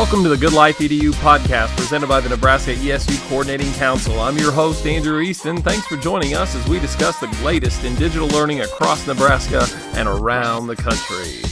Welcome to the Good Life EDU podcast presented by the Nebraska ESU Coordinating Council. I'm your host, Andrew Easton. Thanks for joining us as we discuss the latest in digital learning across Nebraska and around the country.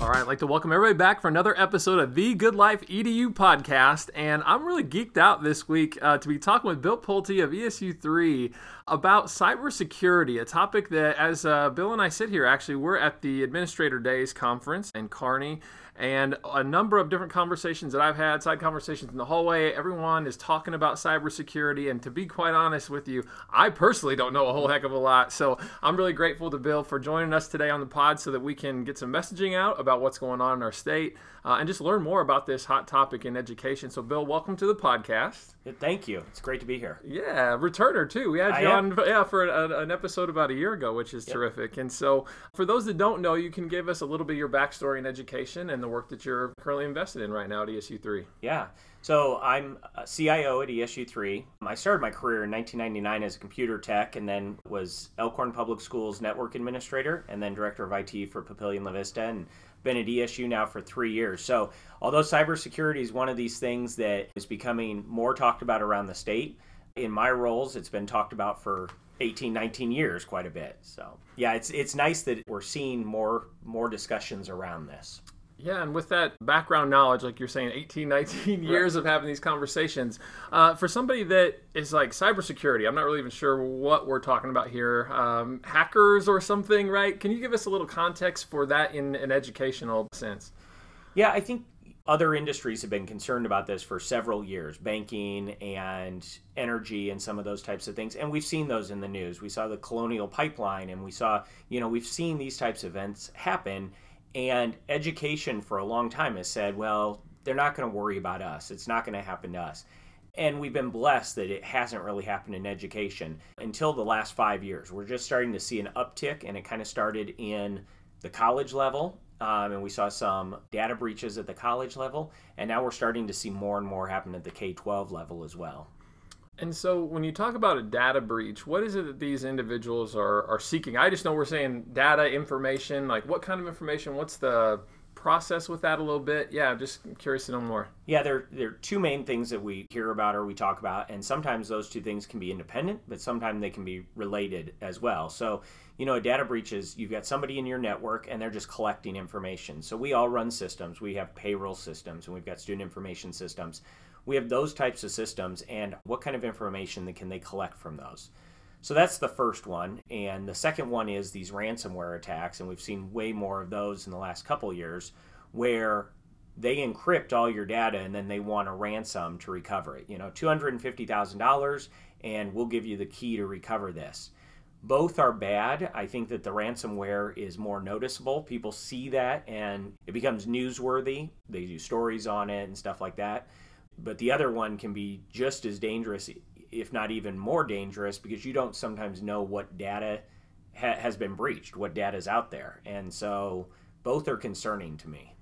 All right, I'd like to welcome everybody back for another episode of the Good Life EDU podcast. And I'm really geeked out this week uh, to be talking with Bill Pulte of ESU3 about cybersecurity, a topic that, as uh, Bill and I sit here, actually, we're at the Administrator Days conference in Kearney and a number of different conversations that I've had, side conversations in the hallway. Everyone is talking about cybersecurity, and to be quite honest with you, I personally don't know a whole heck of a lot. So I'm really grateful to Bill for joining us today on the pod so that we can get some messaging out about what's going on in our state uh, and just learn more about this hot topic in education. So, Bill, welcome to the podcast. Thank you. It's great to be here. Yeah, returner too. We had you on yeah for a, an episode about a year ago, which is Yep. terrific. And so, for those that don't know, you can give us a little bit of your backstory in education and the work that you're currently invested in right now at ESU three. Yeah. So I'm CIO at ESU3. I started my career in 1999 as a computer tech and then was Elkhorn Public Schools network administrator and then director of IT for Papillion La Vista and been at ESU now for three years. So although cybersecurity is one of these things that is becoming more talked about around the state, in my roles, it's been talked about for 18, 19 years quite a bit. So yeah, it's it's nice that we're seeing more more discussions around this. Yeah, and with that background knowledge, like you're saying, 18, 19 years of having these conversations, uh, for somebody that is like cybersecurity, I'm not really even sure what we're talking about here. Um, hackers or something, right? Can you give us a little context for that in an educational sense? Yeah, I think other industries have been concerned about this for several years banking and energy and some of those types of things. And we've seen those in the news. We saw the Colonial Pipeline and we saw, you know, we've seen these types of events happen. And education for a long time has said, well, they're not going to worry about us, it's not going to happen to us. And we've been blessed that it hasn't really happened in education until the last five years. We're just starting to see an uptick, and it kind of started in the college level um, and we saw some data breaches at the college level, and now we're starting to see more and more happen at the K 12 level as well. And so, when you talk about a data breach, what is it that these individuals are, are seeking? I just know we're saying data information. Like, what kind of information? What's the process with that a little bit? Yeah, I'm just curious to know more. Yeah, there, there are two main things that we hear about or we talk about, and sometimes those two things can be independent, but sometimes they can be related as well. So, you know, a data breach is you've got somebody in your network and they're just collecting information. So, we all run systems. We have payroll systems and we've got student information systems. We have those types of systems, and what kind of information can they collect from those? So that's the first one. And the second one is these ransomware attacks. And we've seen way more of those in the last couple years where they encrypt all your data and then they want a ransom to recover it. You know, $250,000 and we'll give you the key to recover this. Both are bad. I think that the ransomware is more noticeable. People see that and it becomes newsworthy. They do stories on it and stuff like that. But the other one can be just as dangerous if not even more dangerous, because you don't sometimes know what data ha- has been breached, what data is out there, and so both are concerning to me.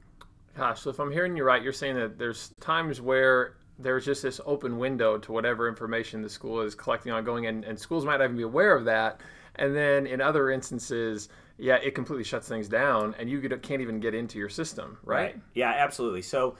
Gosh, so if I'm hearing you right, you're saying that there's times where there's just this open window to whatever information the school is collecting ongoing, and, and schools might not even be aware of that. And then in other instances, yeah, it completely shuts things down, and you can't even get into your system, right? Yeah, absolutely. So.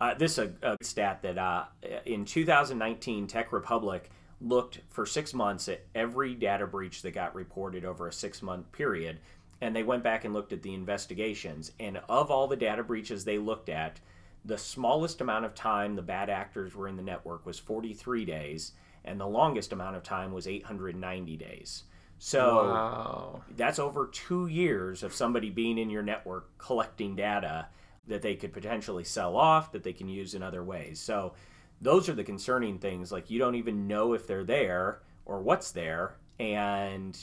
Uh, this is a, a stat that uh, in 2019, Tech Republic looked for six months at every data breach that got reported over a six month period. And they went back and looked at the investigations. And of all the data breaches they looked at, the smallest amount of time the bad actors were in the network was 43 days, and the longest amount of time was 890 days. So Wow. that's over two years of somebody being in your network collecting data that they could potentially sell off that they can use in other ways. So those are the concerning things. Like you don't even know if they're there or what's there, and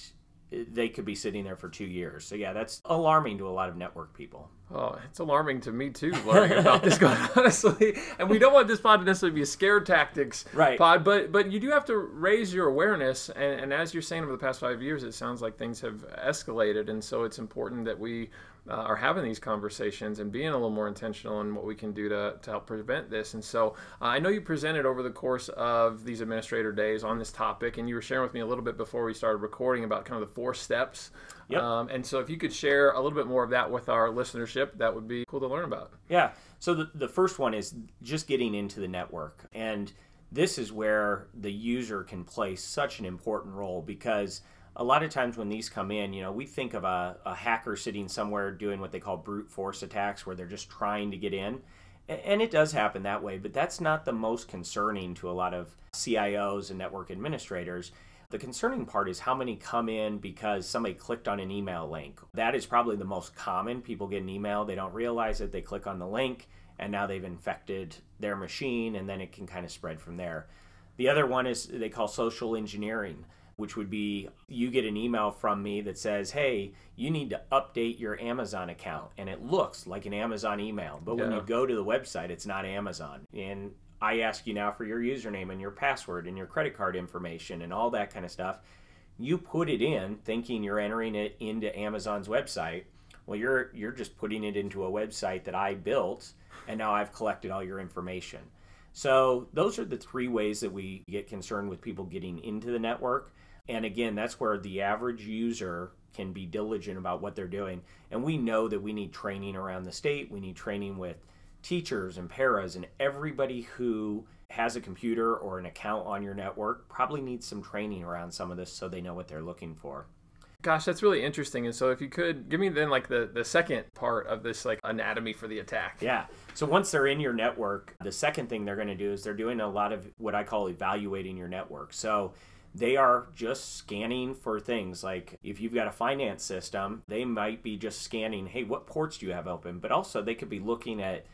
they could be sitting there for two years. So yeah, that's alarming to a lot of network people. Oh, it's alarming to me too, learning about this going honestly. And we don't want this pod to necessarily be a scare tactics Right. pod, but but you do have to raise your awareness. And, and as you're saying over the past five years, it sounds like things have escalated, and so it's important that we uh, are having these conversations and being a little more intentional in what we can do to, to help prevent this. And so uh, I know you presented over the course of these administrator days on this topic, and you were sharing with me a little bit before we started recording about kind of the four steps. Yep. Um, and so if you could share a little bit more of that with our listenership, that would be cool to learn about. Yeah. So the, the first one is just getting into the network. And this is where the user can play such an important role because – a lot of times when these come in, you know, we think of a, a hacker sitting somewhere doing what they call brute force attacks where they're just trying to get in. And it does happen that way, but that's not the most concerning to a lot of CIOs and network administrators. The concerning part is how many come in because somebody clicked on an email link. That is probably the most common. People get an email, they don't realize it, they click on the link, and now they've infected their machine, and then it can kind of spread from there. The other one is they call social engineering which would be you get an email from me that says, hey, you need to update your Amazon account. And it looks like an Amazon email. But when you go to the website, it's not Amazon. And I ask you now for your username and your password and your credit card information and all that kind of stuff. You put it in thinking you're entering it into Amazon's website. Well, you're you're just putting it into a website that I built and now I've collected all your information. So, those are the three ways that we get concerned with people getting into the network. And again, that's where the average user can be diligent about what they're doing. And we know that we need training around the state. We need training with teachers and paras and everybody who has a computer or an account on your network probably needs some training around some of this so they know what they're looking for. Gosh, that's really interesting. And so if you could give me then like the, the second part of this like anatomy for the attack. Yeah. So once they're in your network, the second thing they're going to do is they're doing a lot of what I call evaluating your network. So they are just scanning for things like if you've got a finance system, they might be just scanning, hey, what ports do you have open? But also they could be looking at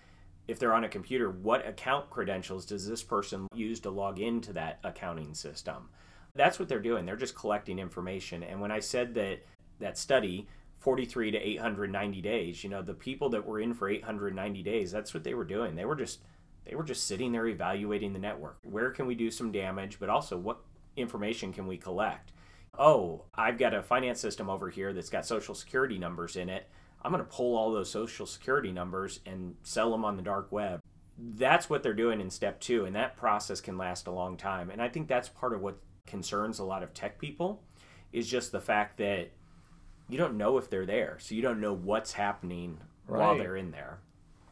if they're on a computer, what account credentials does this person use to log into that accounting system? That's what they're doing. They're just collecting information. And when I said that that study 43 to 890 days, you know, the people that were in for 890 days, that's what they were doing. They were just they were just sitting there evaluating the network. Where can we do some damage, but also what information can we collect? Oh, I've got a finance system over here that's got social security numbers in it. I'm going to pull all those social security numbers and sell them on the dark web. That's what they're doing in step two, and that process can last a long time. And I think that's part of what concerns a lot of tech people is just the fact that you don't know if they're there. So you don't know what's happening right. while they're in there.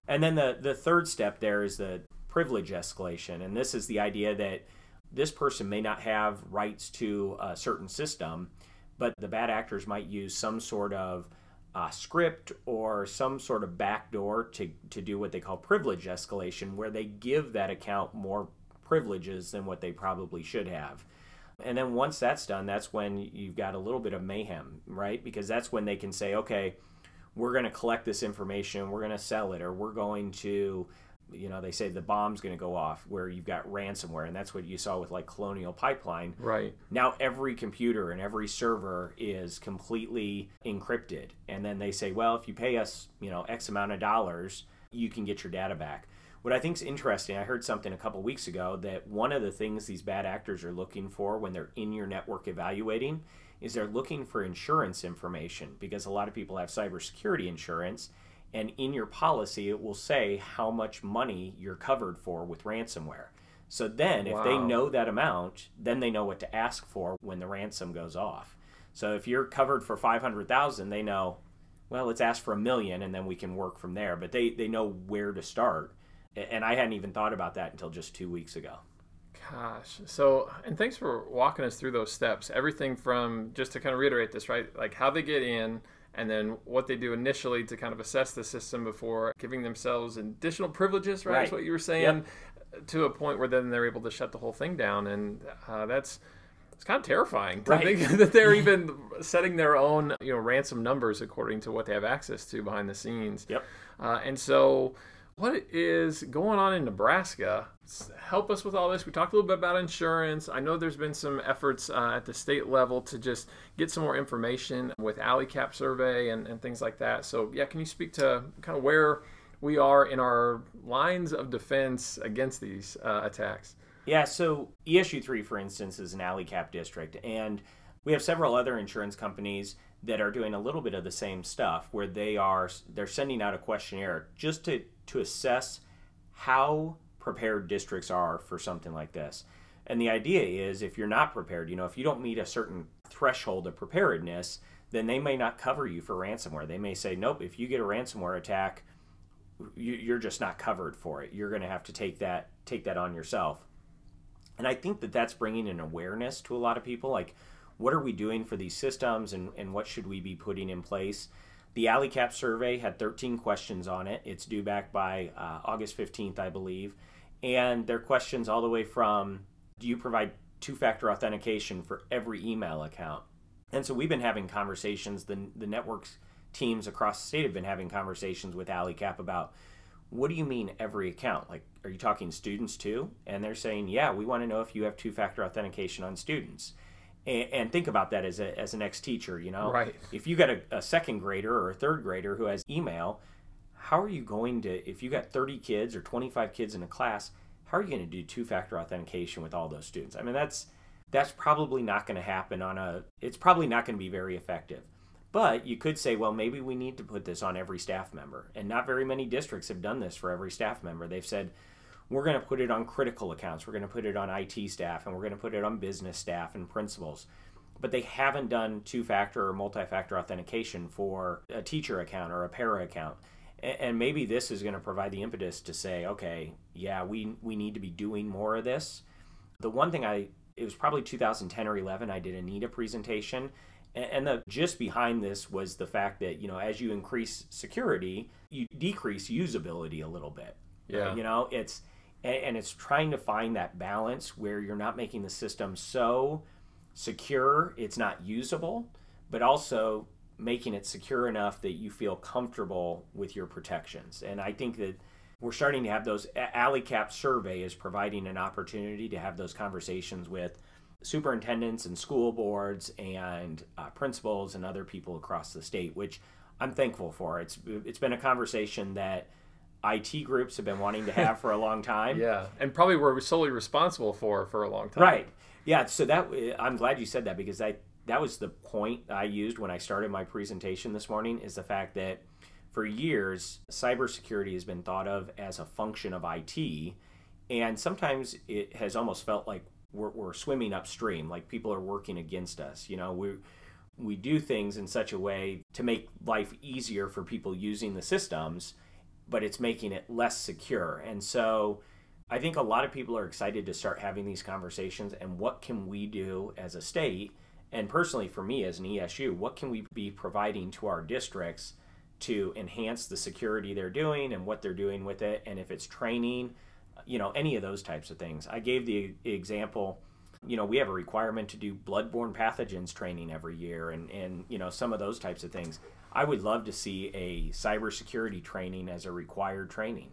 And then the, the third step there is the privilege escalation. And this is the idea that this person may not have rights to a certain system, but the bad actors might use some sort of uh, script or some sort of backdoor to, to do what they call privilege escalation, where they give that account more privileges than what they probably should have. And then once that's done, that's when you've got a little bit of mayhem, right? Because that's when they can say, okay, we're going to collect this information, we're going to sell it, or we're going to you know they say the bomb's going to go off where you've got ransomware and that's what you saw with like colonial pipeline. Right. Now every computer and every server is completely encrypted and then they say well if you pay us you know x amount of dollars you can get your data back. What i think is interesting i heard something a couple weeks ago that one of the things these bad actors are looking for when they're in your network evaluating is they're looking for insurance information because a lot of people have cybersecurity insurance and in your policy it will say how much money you're covered for with ransomware. So then if wow. they know that amount, then they know what to ask for when the ransom goes off. So if you're covered for 500,000, they know well, let's ask for a million and then we can work from there, but they they know where to start. And I hadn't even thought about that until just 2 weeks ago. Gosh. So, and thanks for walking us through those steps. Everything from just to kind of reiterate this, right? Like how they get in, and then what they do initially to kind of assess the system before giving themselves additional privileges, right? right. Is what you were saying, yep. to a point where then they're able to shut the whole thing down, and uh, that's it's kind of terrifying to right. think that they're even setting their own you know ransom numbers according to what they have access to behind the scenes. Yep. Uh, and so what is going on in Nebraska? Help us with all this. We talked a little bit about insurance. I know there's been some efforts uh, at the state level to just get some more information with ALICAP survey and, and things like that. So, yeah, can you speak to kind of where we are in our lines of defense against these uh, attacks? Yeah, so ESU 3, for instance, is an ALICAP district, and we have several other insurance companies that are doing a little bit of the same stuff where they are they're sending out a questionnaire just to to assess how prepared districts are for something like this. And the idea is if you're not prepared, you know, if you don't meet a certain threshold of preparedness, then they may not cover you for ransomware. They may say, nope, if you get a ransomware attack, you're just not covered for it. You're going to have to take that take that on yourself. And I think that that's bringing an awareness to a lot of people. Like, what are we doing for these systems and, and what should we be putting in place? The ALICAP survey had 13 questions on it. It's due back by uh, August 15th, I believe. And their questions all the way from do you provide two factor authentication for every email account? And so we've been having conversations, the, the networks teams across the state have been having conversations with ALICAP about what do you mean every account? Like, are you talking students too? And they're saying, yeah, we want to know if you have two factor authentication on students. And, and, think about that as, a, as an ex teacher, you know? Right. If you got a, a second grader or a third grader who has email, how are you going to, if you got 30 kids or 25 kids in a class, how are you going to do two factor authentication with all those students? I mean, that's, that's probably not going to happen on a, it's probably not going to be very effective. But you could say, well, maybe we need to put this on every staff member. And not very many districts have done this for every staff member. They've said, we're going to put it on critical accounts, we're going to put it on IT staff, and we're going to put it on business staff and principals. But they haven't done two factor or multi factor authentication for a teacher account or a para account. And maybe this is going to provide the impetus to say, okay, yeah, we, we need to be doing more of this. The one thing I, it was probably 2010 or 11, I did a NETA presentation and the gist behind this was the fact that, you know, as you increase security, you decrease usability a little bit. Yeah. You know, it's, and it's trying to find that balance where you're not making the system so secure it's not usable, but also making it secure enough that you feel comfortable with your protections. And I think that we're starting to have those. ALICAP survey is providing an opportunity to have those conversations with superintendents and school boards and uh, principals and other people across the state, which I'm thankful for. It's it's been a conversation that IT groups have been wanting to have for a long time. yeah, and probably we're solely responsible for for a long time. Right. Yeah. So that I'm glad you said that because I that was the point I used when I started my presentation this morning. Is the fact that for years cybersecurity has been thought of as a function of IT, and sometimes it has almost felt like we're, we're swimming upstream like people are working against us you know we we do things in such a way to make life easier for people using the systems but it's making it less secure and so i think a lot of people are excited to start having these conversations and what can we do as a state and personally for me as an esu what can we be providing to our districts to enhance the security they're doing and what they're doing with it and if it's training you know, any of those types of things. I gave the example, you know, we have a requirement to do bloodborne pathogens training every year and, and you know, some of those types of things. I would love to see a cybersecurity training as a required training.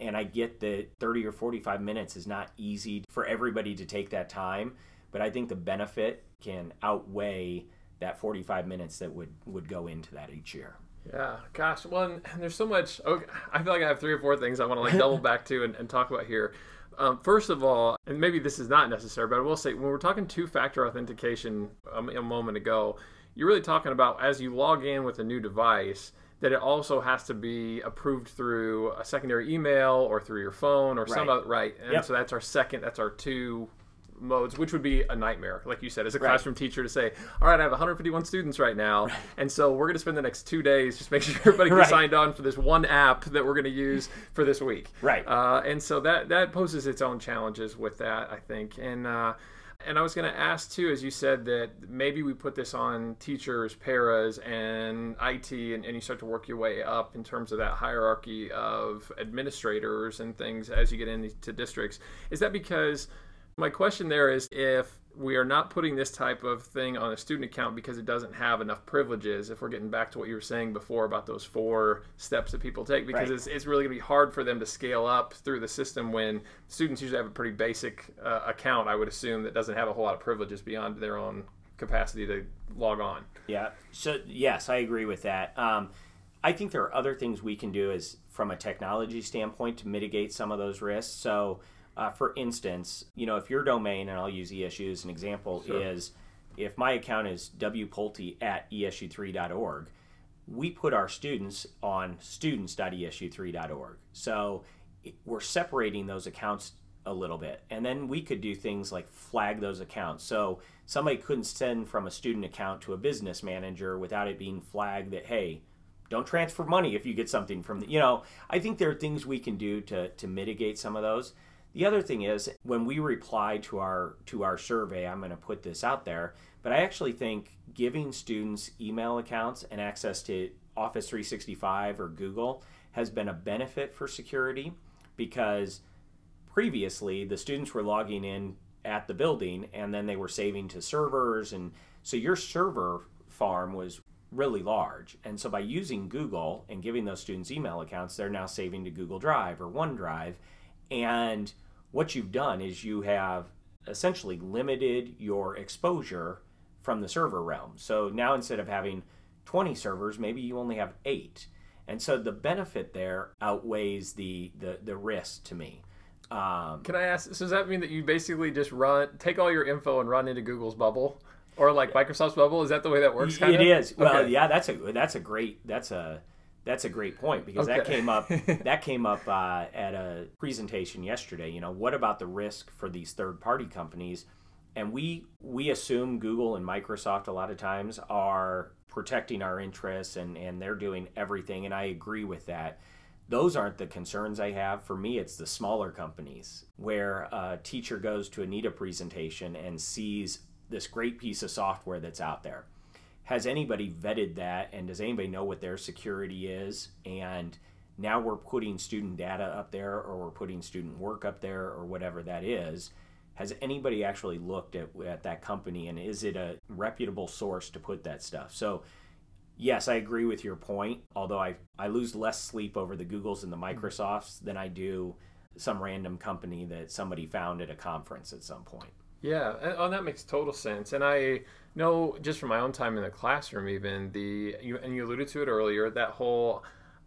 And I get that 30 or 45 minutes is not easy for everybody to take that time, but I think the benefit can outweigh that 45 minutes that would, would go into that each year. Yeah, gosh. Well, and there's so much. Okay, I feel like I have three or four things I want to like double back to and, and talk about here. Um, first of all, and maybe this is not necessary, but I will say when we're talking two-factor authentication um, a moment ago, you're really talking about as you log in with a new device that it also has to be approved through a secondary email or through your phone or right. some other right. And yep. so that's our second. That's our two modes, which would be a nightmare, like you said, as a right. classroom teacher to say, all right, I have 151 students right now, right. and so we're going to spend the next two days just making sure everybody gets right. signed on for this one app that we're going to use for this week. Right. Uh, and so that that poses its own challenges with that, I think, and. Uh, and I was going to ask too, as you said, that maybe we put this on teachers, paras, and IT, and, and, you start to work your way up in terms of that hierarchy of administrators and things as you get into districts. Is that because my question there is if we are not putting this type of thing on a student account because it doesn't have enough privileges, if we're getting back to what you were saying before about those four steps that people take, because right. it's, it's really going to be hard for them to scale up through the system when students usually have a pretty basic uh, account, I would assume, that doesn't have a whole lot of privileges beyond their own capacity to log on. Yeah. So, yes, I agree with that. Um, I think there are other things we can do as from a technology standpoint to mitigate some of those risks. So, uh, for instance, you know, if your domain, and I'll use ESU as an example, sure. is if my account is wpulte at esu3.org, we put our students on students.esu3.org. So we're separating those accounts a little bit. And then we could do things like flag those accounts. So somebody couldn't send from a student account to a business manager without it being flagged that, hey, don't transfer money if you get something from the, you know, I think there are things we can do to, to mitigate some of those. The other thing is when we reply to our to our survey, I'm going to put this out there, but I actually think giving students email accounts and access to Office 365 or Google has been a benefit for security because previously the students were logging in at the building and then they were saving to servers and so your server farm was really large. And so by using Google and giving those students email accounts, they're now saving to Google Drive or OneDrive and what you've done is you have essentially limited your exposure from the server realm. So now instead of having 20 servers, maybe you only have eight. And so the benefit there outweighs the, the, the risk to me. Um, Can I ask? So does that mean that you basically just run, take all your info and run into Google's bubble, or like Microsoft's bubble? Is that the way that works? It is. Well, okay. yeah, that's a that's a great that's a that's a great point because okay. that came up that came up uh, at a presentation yesterday. You know, what about the risk for these third party companies? And we we assume Google and Microsoft a lot of times are protecting our interests and and they're doing everything. And I agree with that. Those aren't the concerns I have. For me, it's the smaller companies where a teacher goes to a NETA presentation and sees this great piece of software that's out there has anybody vetted that and does anybody know what their security is? And now we're putting student data up there or we're putting student work up there or whatever that is. Has anybody actually looked at, at that company and is it a reputable source to put that stuff? So yes i agree with your point although i, I lose less sleep over the googles and the hmm. microsofts than i do some random company that somebody found at a conference at some point yeah uh, oh that makes total sense and i know just from my own time in the classroom, even the you and you alluded to it earlier. That whole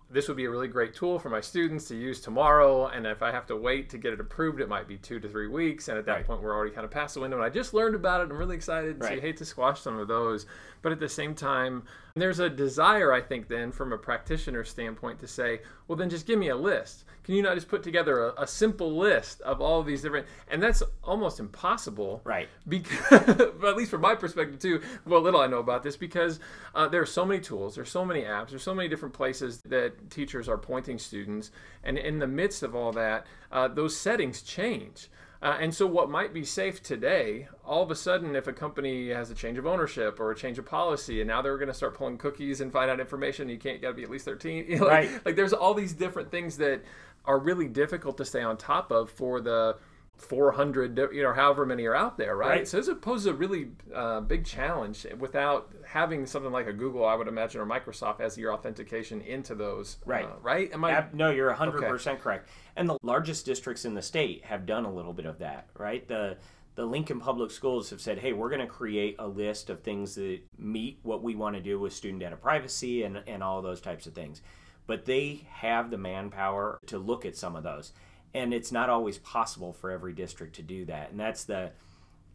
this would be a really great tool for my students to use tomorrow. And if I have to wait to get it approved, it might be two to three weeks. And at that right. point, we're already kind of past the window. And I just learned about it. I'm really excited. Right. So you hate to squash some of those. But at the same time, there's a desire, I think, then from a practitioner standpoint to say, well, then just give me a list. Can you not just put together a, a simple list of all of these different? And that's almost impossible, right? Because, at least from my perspective too, what little I know about this, because uh, there are so many tools, there's so many apps, there's so many different places that teachers are pointing students, and in the midst of all that, uh, those settings change. Uh, and so, what might be safe today, all of a sudden, if a company has a change of ownership or a change of policy, and now they're going to start pulling cookies and find out information, you can't got to be at least 13. You know, right. Like, like, there's all these different things that are really difficult to stay on top of for the 400, you know, however many are out there, right? right. So this poses a really uh, big challenge without having something like a Google, I would imagine, or Microsoft as your authentication into those, right? Uh, right? Am I? No, you're 100 okay. percent correct. And the largest districts in the state have done a little bit of that, right? The the Lincoln Public Schools have said, hey, we're going to create a list of things that meet what we want to do with student data privacy and, and all those types of things. But they have the manpower to look at some of those and it's not always possible for every district to do that and that's the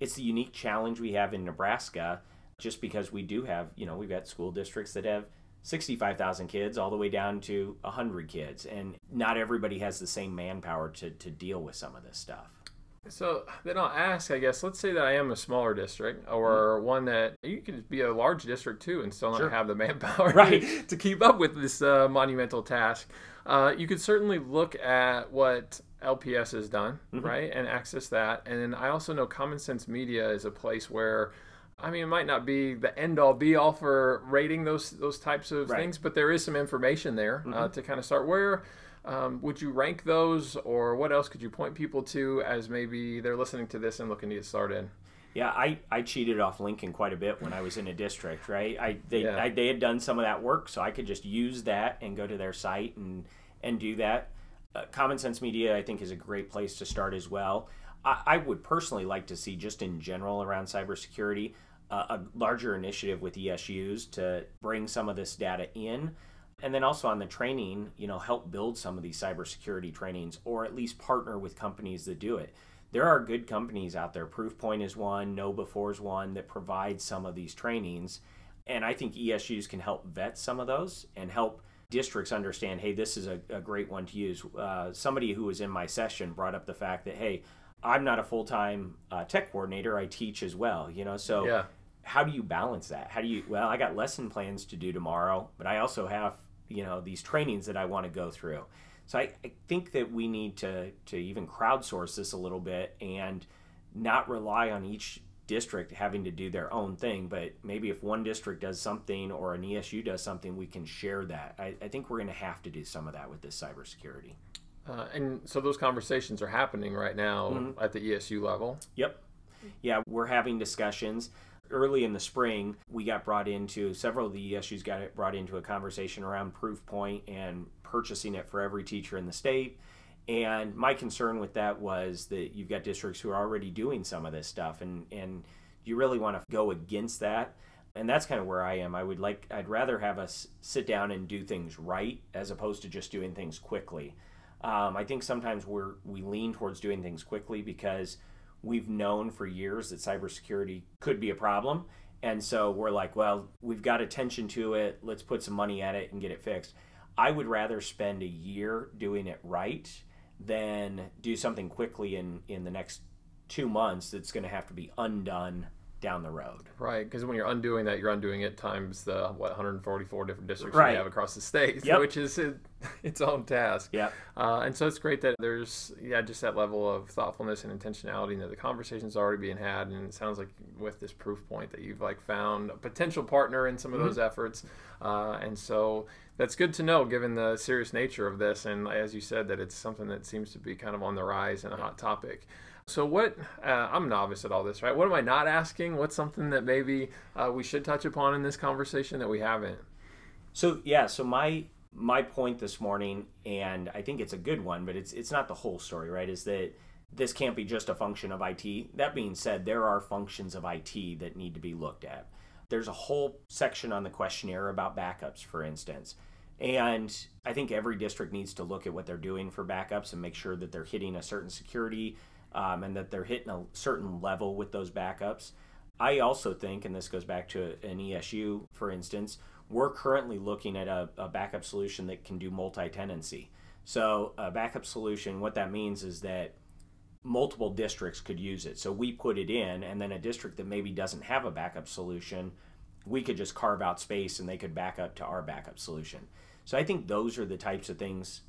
it's the unique challenge we have in nebraska just because we do have you know we've got school districts that have 65,000 kids all the way down to 100 kids and not everybody has the same manpower to, to deal with some of this stuff so then I'll ask, I guess, let's say that I am a smaller district or mm-hmm. one that you could be a large district too and still not sure. have the manpower right. to, to, keep up with this uh, monumental task. Uh, you could certainly look at what LPS is done, mm-hmm. right, and access that. And then I also know Common Sense Media is a place where. I mean, it might not be the end all be all for rating those those types of right. things, but there is some information there uh, mm-hmm. uh, to kind of start. Where um, would you rank those, or what else could you point people to as maybe they're listening to this and looking to get started? Yeah, I, I cheated off Lincoln quite a bit when I was in a district, right? I they yeah. I, they had done some of that work, so I could just use that and go to their site and and do that. Uh, Common Sense Media, I think, is a great place to start as well. I, I would personally like to see, just in general around cybersecurity, uh, a larger initiative with ESUs to bring some of this data in and then also on the training, you know, help build some of these cybersecurity trainings or at least partner with companies that do it there are good companies out there. Proofpoint is one, KnowBe4 is one that provides some of these trainings. And I think ESUs can help vet some of those and help districts understand hey, this is a, a great one to use. Uh, somebody who was in my session brought up the fact that, hey, I'm not a full time uh, tech coordinator, I teach as well, you know, so. Yeah. How do you balance that? How do you, well, I got lesson plans to do tomorrow, but I also have, you know, these trainings that I want to go through. So I, I think that we need to, to even crowdsource this a little bit and not rely on each district having to do their own thing, but maybe if one district does something or an ESU does something, we can share that. I, I think we're going to have to do some of that with this cybersecurity. Uh, and so those conversations are happening right now mm-hmm. at the ESU level. Yep. Yeah, we're having discussions. Early in the spring, we got brought into several of the ESUs got it brought into a conversation around Proofpoint and purchasing it for every teacher in the state and my concern with that was that you've got districts who are already doing some of this stuff, and and you really want to go against that. And that's kind of where I am. I would like, I'd rather have us sit down and do things right as opposed to just doing things quickly. Um, I think sometimes we're we lean towards doing things quickly because we've known for years that cybersecurity could be a problem, and so we're like, well, we've got attention to it. Let's put some money at it and get it fixed. I would rather spend a year doing it right than do something quickly in in the next two months that's going to have to be undone down the road. Right, because when you're undoing that, you're undoing it times the what 144 different districts right. you have across the state, yep. which is it, its own task. Yeah, uh, and so it's great that there's yeah just that level of thoughtfulness and intentionality, and that the conversation's already being had, and it sounds like with this Proofpoint that you've like found a potential partner in some of mm-hmm. those efforts, uh, and so that's good to know given the serious nature of this, and as you said, that it's something that seems to be kind of on the rise and a hot topic. So what? Uh, I'm novice at all this, right? What am I not asking? What's something that maybe uh, we should touch upon in this conversation that we haven't? So yeah, so my my point this morning, and I think it's a good one, but it's it's not the whole story, right? Is that this can't be just a function of IT. That being said, there are functions of IT that need to be looked at. There's a whole section on the questionnaire about backups, for instance. And I think every district needs to look at what they're doing for backups and make sure that they're hitting a certain security um, and that they're hitting a certain level with those backups. I also think, and this goes back to an ESU, for instance, we're currently looking at a, a backup solution that can do multi tenancy. So, a backup solution, what that means is that multiple districts could use it. So, we put it in, and then a district that maybe doesn't have a backup solution, we could just carve out space and they could back up to our backup solution. So, I think those are the types of things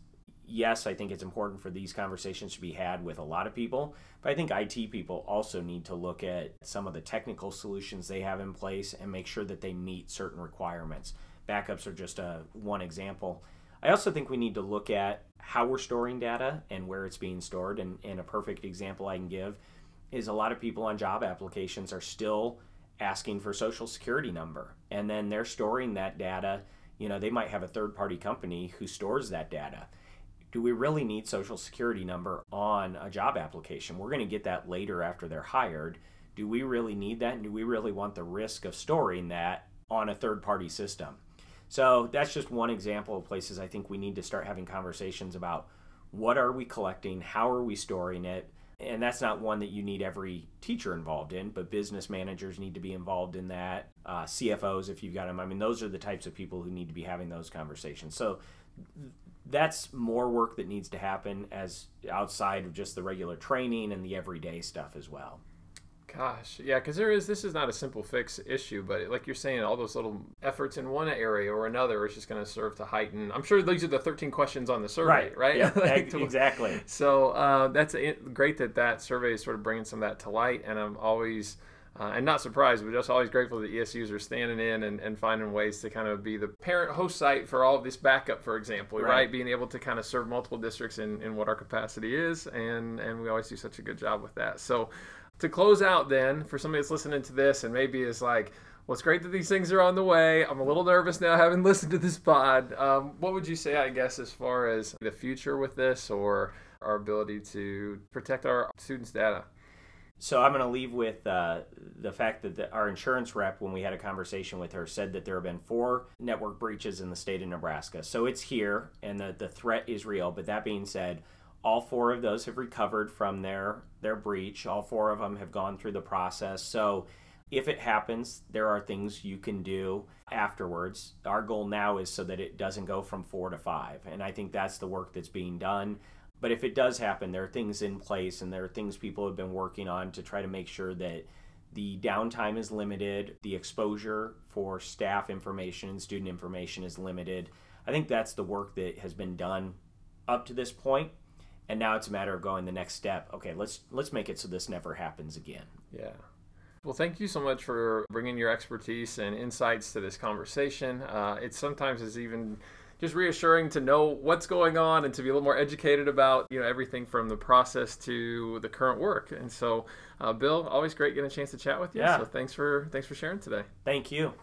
yes, I think it's important for these conversations to be had with a lot of people, but I think IT people also need to look at some of the technical solutions they have in place and make sure that they meet certain requirements. Backups are just a one example. I also think we need to look at how we're storing data and where it's being stored. And, and a perfect example I can give is a lot of people on job applications are still asking for social security number and then they're storing that data you know they might have a third party company who stores that data do we really need social security number on a job application? We're going to get that later after they're hired. Do we really need that? And do we really want the risk of storing that on a third party system? So that's just one example of places I think we need to start having conversations about what are we collecting, how are we storing it, and that's not one that you need every teacher involved in, but business managers need to be involved in that. Uh, CFOs, if you've got them, I mean, those are the types of people who need to be having those conversations. So that's more work that needs to happen as outside of just the regular training and the everyday stuff as well. Gosh, yeah, because there is. This is not a simple fix issue, but like you're saying, all those little efforts in one area or another is just going to serve to heighten. I'm sure these are the 13 questions on the survey, right? right? Yeah, like, exactly. So uh, that's a, great that that survey is sort of bringing some of that to light, and I'm always uh, and not surprised, but just always grateful that ESUs are standing in and, and finding ways to kind of be the parent host site for all of this backup, for example, right? right? Being able to kind of serve multiple districts in, in what our capacity is, and, and we always do such a good job with that. So, to close out, then, for somebody that's listening to this and maybe is like, well, it's great that these things are on the way. I'm a little nervous now having listened to this pod. Um, what would you say, I guess, as far as the future with this or our ability to protect our students' data? So I'm going to leave with uh, the fact that the, our insurance rep, when we had a conversation with her, said that there have been four network breaches in the state of Nebraska. So it's here, and the, the threat is real. But that being said, all four of those have recovered from their their breach. All four of them have gone through the process. So if it happens, there are things you can do afterwards. Our goal now is so that it doesn't go from 4 to 5. And I think that's the work that's being done. But if it does happen, there are things in place and there are things people have been working on to try to make sure that the downtime is limited, the exposure for staff information and student information is limited. I think that's the work that has been done up to this point and now it's a matter of going the next step. Okay, let's let's make it so this never happens again. Yeah. Well, thank you so much for bringing your expertise and insights to this conversation. Uh, it sometimes is even just reassuring to know what's going on and to be a little more educated about you know everything from the process to the current work. And so, uh, Bill, always great getting a chance to chat with you. Yeah. So thanks for thanks for sharing today. Thank you.